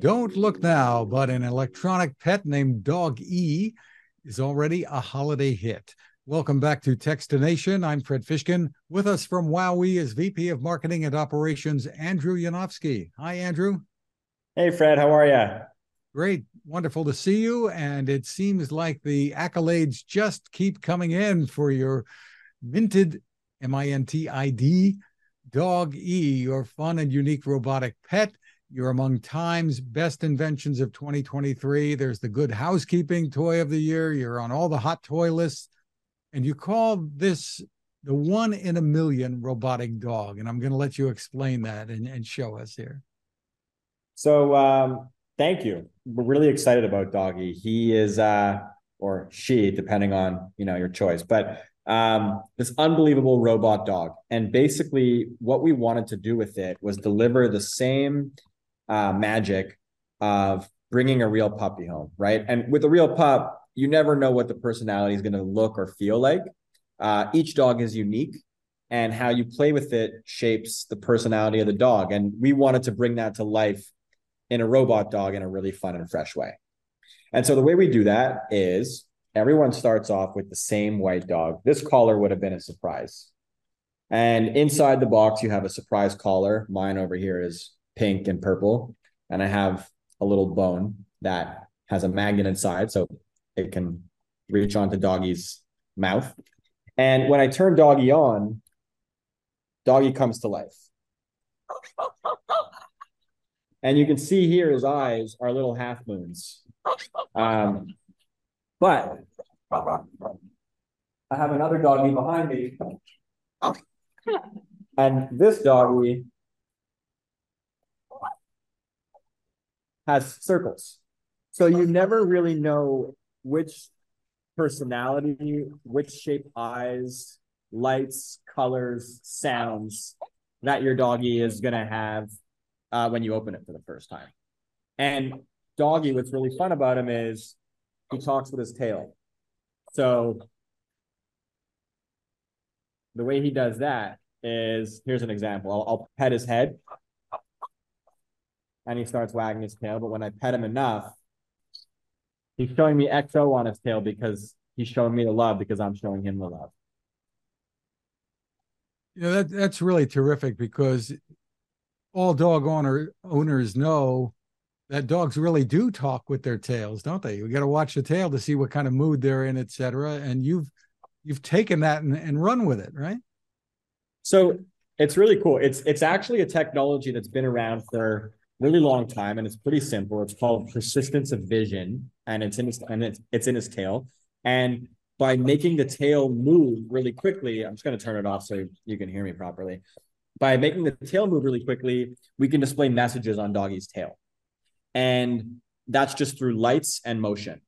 Don't look now, but an electronic pet named Dog E is already a holiday hit. Welcome back to Techstination. I'm Fred Fishkin. With us from WowWee is VP of Marketing and Operations, Andrew Yanofsky. Hi, Andrew. Hey, Fred. How are you? Great. Wonderful to see you. And it seems like the accolades just keep coming in for your MINTiD, M I N T I D, Dog E, your fun and unique robotic pet. You're among Time's best inventions of 2023. There's the Good Housekeeping Toy of the Year. You're on all the hot toy lists. And you call this the one in a million robotic dog. And I'm going to let you explain that and, and show us here. So, um, thank you. We're really excited about Doggy. He is, uh, or she, depending on you know your choice, but um, this unbelievable robot dog. And basically, what we wanted to do with it was deliver the same uh, magic of bringing a real puppy home, right? And with a real pup, you never know what the personality is going to look or feel like. Uh, each dog is unique, and how you play with it shapes the personality of the dog. And we wanted to bring that to life in a robot dog in a really fun and fresh way. And so the way we do that is everyone starts off with the same white dog. This collar would have been a surprise. And inside the box, you have a surprise collar. Mine over here is pink and purple. And I have a little bone that has a magnet inside so it can reach onto doggy's mouth. And when I turn doggy on, doggy comes to life. And you can see here his eyes are little half moons. Um, but I have another doggy behind me. And this doggy has circles. So you never really know which personality, which shape eyes, lights, colors, sounds that your doggy is going to have uh, when you open it for the first time. And doggy, what's really fun about him is he talks with his tail. So the way he does that is here's an example. I'll, I'll pet his head and he starts wagging his tail. But when I pet him enough, he's showing me XO on his tail because he's showing me the love because I'm showing him the love. You know, that that's really terrific because all dog owner owners know that dogs really do talk with their tails, don't they? You got to watch the tail to see what kind of mood they're in, etc. And you've you've taken that and, and run with it, right? So it's really cool. It's it's actually a technology that's been around for really long time, and it's pretty simple. It's called persistence of vision, and it's in his and it's it's in his tail. And by making the tail move really quickly, I'm just going to turn it off so you can hear me properly. By making the tail move really quickly, we can display messages on doggy's tail, and that's just through lights and motion.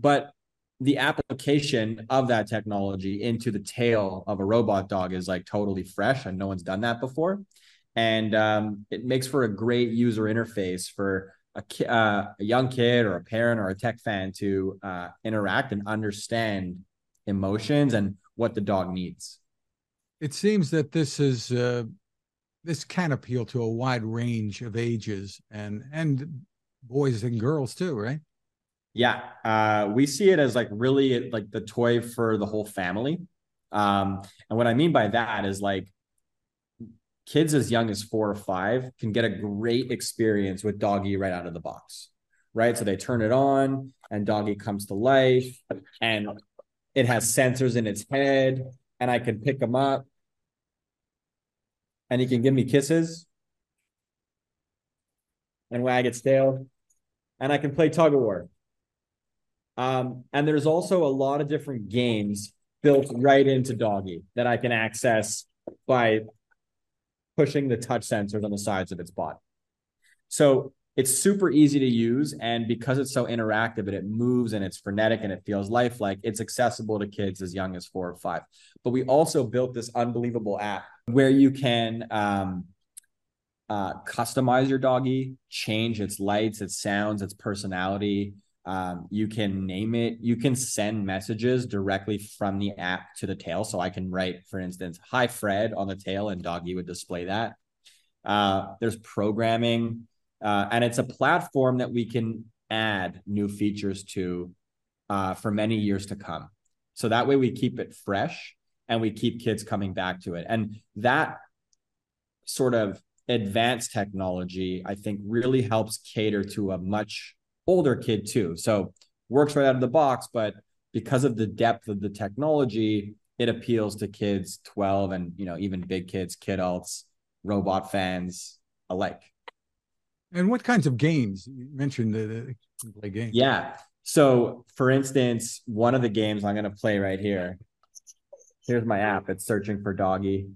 But the application of that technology into the tail of a robot dog is like totally fresh and no one's done that before and um, it makes for a great user interface for a, ki- uh, a young kid or a parent or a tech fan to uh, interact and understand emotions and what the dog needs. It seems that this is uh, this can appeal to a wide range of ages and and boys and girls too, right? Yeah, uh, we see it as like really like the toy for the whole family. Um, and what I mean by that is like kids as young as four or five can get a great experience with doggy right out of the box right? So they turn it on and doggy comes to life and it has sensors in its head and i can pick him up. And he can give me kisses and wag its tail and i can play tug of war. Um, and there's also a lot of different games built right into doggy that i can access by pushing the touch sensors on the sides of its body. So it's super easy to use. And because it's so interactive and it moves and it's frenetic and it feels lifelike, it's accessible to kids as young as four or five. But we also built this unbelievable app where you can um, uh, customize your doggy, change its lights, its sounds, its personality, um, you can name it. You can send messages directly from the app to the tail. So I can write, for instance, "Hi Fred" on the tail, and Doggy would display that. Uh, there's programming. Uh, and it's a platform that we can add new features to uh, for many years to come. So that way we keep it fresh and we keep kids coming back to it. And that sort of advanced technology, I think, really helps cater to a much older kid too. So works right out of the box, but because of the depth of the technology, it appeals to kids 12 and you know even big kids, kidults, robot fans alike. And what kinds of games you mentioned the, play games? Yeah. So, for instance, one of the games I'm going to play right here. Here's my app. It's searching for doggy.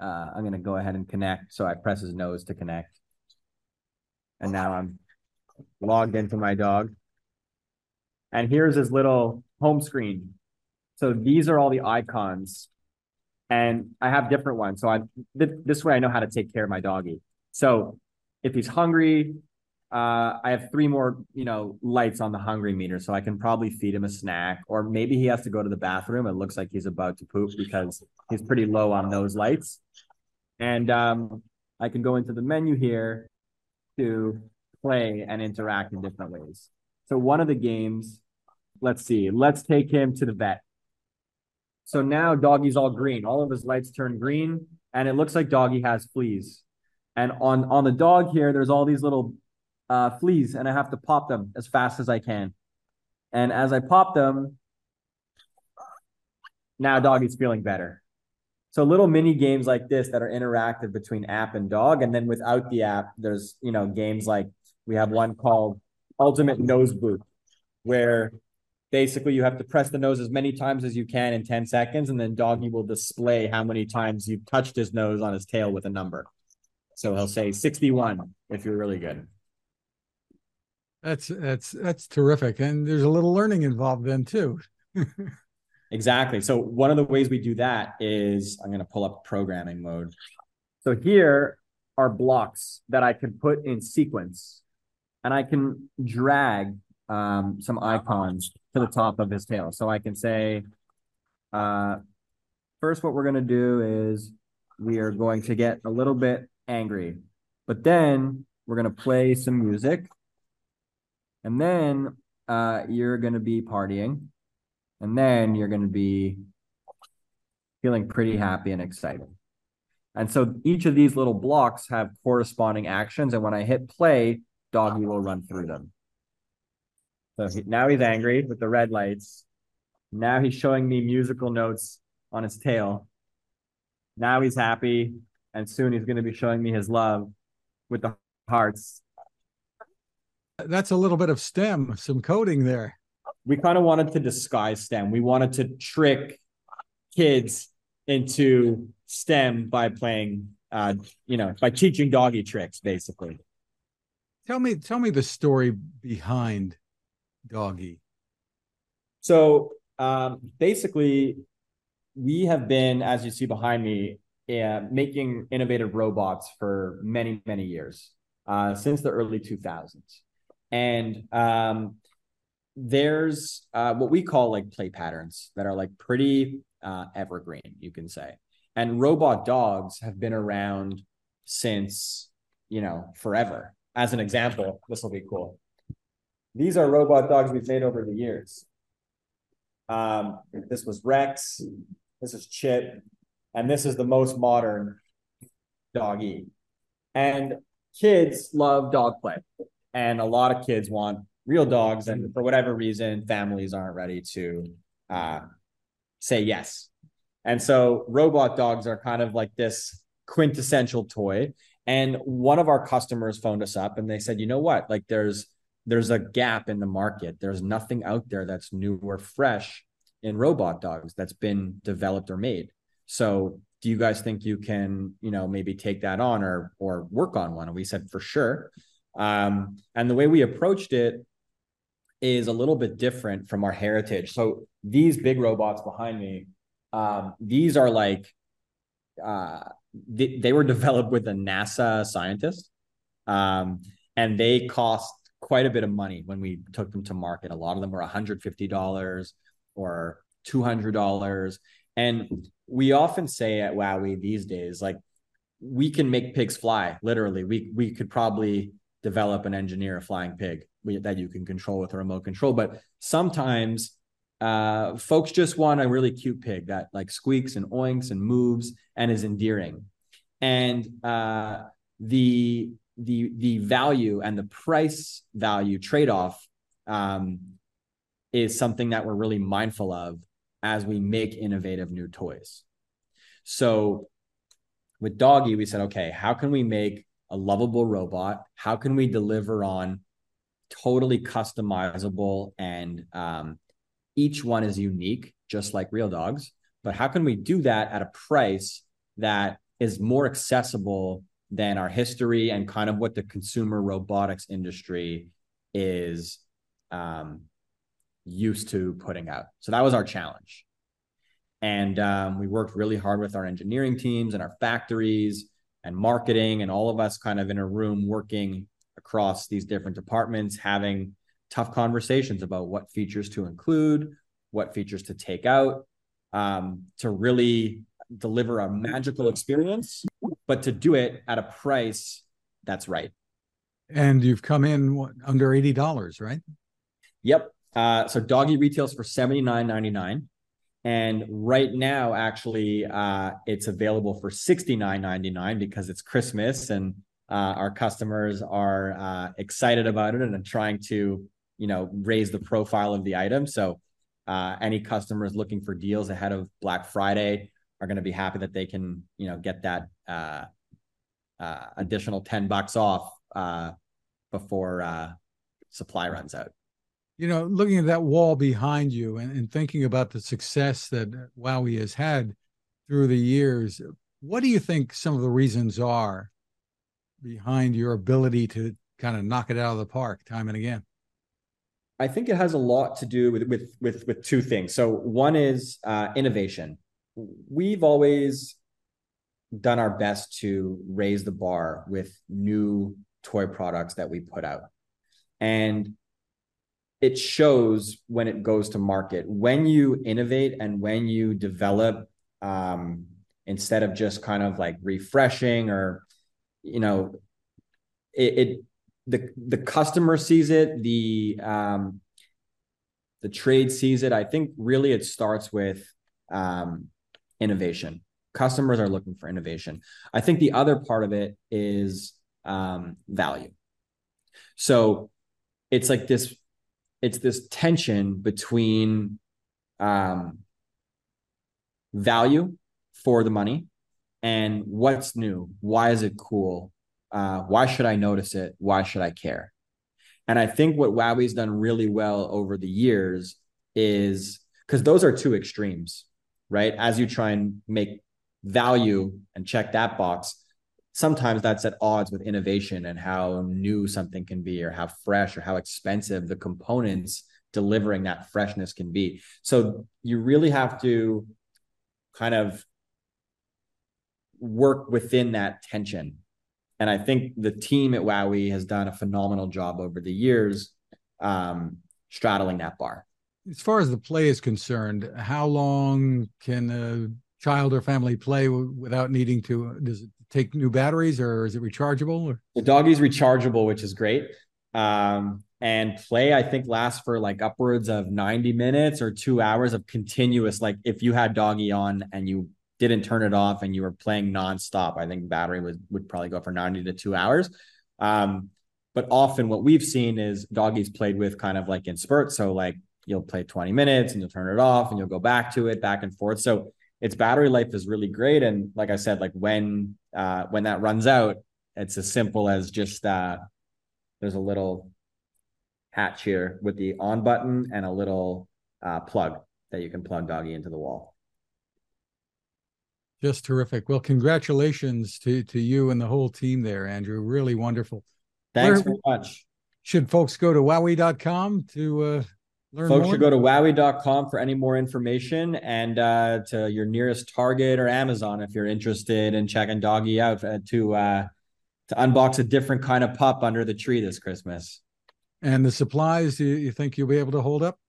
Uh, I'm going to go ahead and connect. So I press his nose to connect. And now I'm logged into my dog. And here's his little home screen. So these are all the icons. And I have different ones. So I th- this way I know how to take care of my doggy. So if he's hungry, uh, I have three more, you know, lights on the hungry meter, so I can probably feed him a snack, or maybe he has to go to the bathroom. It looks like he's about to poop because he's pretty low on those lights. And um, I can go into the menu here to play and interact in different ways. So one of the games, let's see, let's take him to the vet. So now doggy's all green. All of his lights turn green, and it looks like doggy has fleas. And on on the dog here, there's all these little uh, fleas, and I have to pop them as fast as I can. And as I pop them, now doggy's feeling better. So little mini games like this that are interactive between app and dog, and then without the app, there's you know games like we have one called Ultimate Nose Boop, where basically you have to press the nose as many times as you can in 10 seconds, and then doggy will display how many times you've touched his nose on his tail with a number. So he'll say 61 if you're really good. That's that's that's terrific, and there's a little learning involved then too. exactly. So one of the ways we do that is I'm going to pull up programming mode. So here are blocks that I can put in sequence, and I can drag um, some icons to the top of his tail. So I can say, uh, first, what we're going to do is we are going to get a little bit angry, but then we're going to play some music and then uh, you're going to be partying, and then you're going to be feeling pretty happy and excited. And so each of these little blocks have corresponding actions, and when I hit play, doggy will run through them. So he, now he's angry with the red lights. Now he's showing me musical notes on his tail. Now he's happy, and soon he's going to be showing me his love with the hearts that's a little bit of STEM, some coding there. We kind of wanted to disguise STEM. We wanted to trick kids into STEM by playing, uh, you know, by teaching doggy tricks, basically. Tell me, tell me the story behind doggy. So um, basically, we have been, as you see behind me, uh, making innovative robots for many, many years, uh, since the early 2000s. And um, there's uh, what we call like play patterns that are like pretty uh, evergreen, you can say. And robot dogs have been around since, you know, forever. As an example, this will be cool. These are robot dogs we've made over the years. Um, this was Rex, this is Chip, and this is the most modern doggy. And kids love dog play and a lot of kids want real dogs and for whatever reason families aren't ready to uh, say yes and so robot dogs are kind of like this quintessential toy and one of our customers phoned us up and they said you know what? Like there's there's a gap in the market. There's nothing out there that's new or fresh in robot dogs that's been developed or made. So do you guys think you can you know maybe take that on or or work on one? And we said for sure. Um, and the way we approached it is a little bit different from our heritage. So these big robots behind me, um, these are like uh, they, they, were developed with a NASA scientist, um, and they cost quite a bit of money when we took them to market. A lot of them were $150 or $200. And we often say at WowWee these days, like we can make pigs fly. Literally, we we could probably develop and engineer a flying pig that you can control with a remote control. But sometimes uh, folks just want a really cute pig that like squeaks and oinks and moves and is endearing. And uh, the the the value and the price value trade off um, is something that we're really mindful of as we make innovative new toys. So with Doggy, we said, okay, how can we make a lovable robot? How can we deliver on totally customizable and um, each one is unique, just like real dogs. But how can we do that at a price that is more accessible than our history and kind of what the consumer robotics industry is um, used to putting out? So that was our challenge. And um, we worked really hard with our engineering teams and our factories and marketing, and all of us kind of in a room working across these different departments, having tough conversations about what features to include, what features to take out, um, to really deliver a magical experience, but to do it at a price that's right. And you've come in what, under eighty dollars, right? Yep. Uh, so doggy retails for seventy nine ninety nine, and right now, actually, uh, it's available for sixty nine ninety nine because it's Christmas and uh, our customers are uh, excited about it and are trying to you know raise the profile of the item. So uh, any customers looking for deals ahead of black friday are going to be happy that they can you know get that uh, uh, additional 10 bucks off uh, before uh, supply runs out. You know looking at that wall behind you and, and thinking about the success that WowWee has had through the years what do you think some of the reasons are behind your ability to kind of knock it out of the park time and again I think it has a lot to do with with with, with two things. So one is uh, innovation. We've always done our best to raise the bar with new toy products that we put out, and it shows when it goes to market. When you innovate and when you develop, um, instead of just kind of like refreshing or, you know, it, it the the customer sees it, the um, the trade sees it. I think really it starts with um, innovation. Customers are looking for innovation. I think the other part of it is um, value. So it's like this, it's this tension between um, value for the money and what's new. Why is it cool? Uh, why should I notice it? Why should I care? And I think what WowWee's done really well over the years is because those are two extremes, right? As you try and make value and check that box, sometimes that's at odds with innovation and how new something can be, or how fresh or how expensive the components delivering that freshness can be. So you really have to kind of work within that tension and I think the team at WowWee has done a phenomenal job over the years um, straddling that bar. As far as the play is concerned, how long can a child or family play w- without needing to? Does it take new batteries or is it rechargeable? Or? The doggy's rechargeable, which is great. Um, and play, I think, lasts for like upwards of 90 minutes or two hours of continuous. Like if you had doggy on and you didn't turn it off and you were playing nonstop, I think battery would would probably go for 90 to two hours. Um, but often what we've seen is doggies played with kind of like in spurts. So like you'll play 20 minutes and you'll turn it off and you'll go back to it back and forth. So its battery life is really great. And like I said, like when uh when that runs out, it's as simple as just uh there's a little hatch here with the on button and a little uh, plug that you can plug doggy into the wall. Just terrific. Well, congratulations to to you and the whole team there, Andrew. Really wonderful. Thanks Where, very much. Should folks go to wowwee.com to uh, learn folks more? should go to wowwee.com for any more information and uh, to your nearest Target or Amazon if you're interested in checking doggy out uh, to uh, to unbox a different kind of pup under the tree this Christmas. And the supplies, you, you think you'll be able to hold up?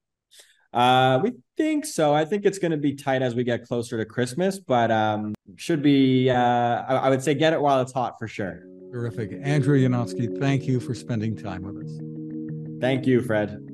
Uh, we think so. I think it's going to be tight as we get closer to Christmas, but um, should be. Uh, I, I would say get it while it's hot for sure. Terrific. Andrew Yanofsky, thank you for spending time with us. Thank you, Fred.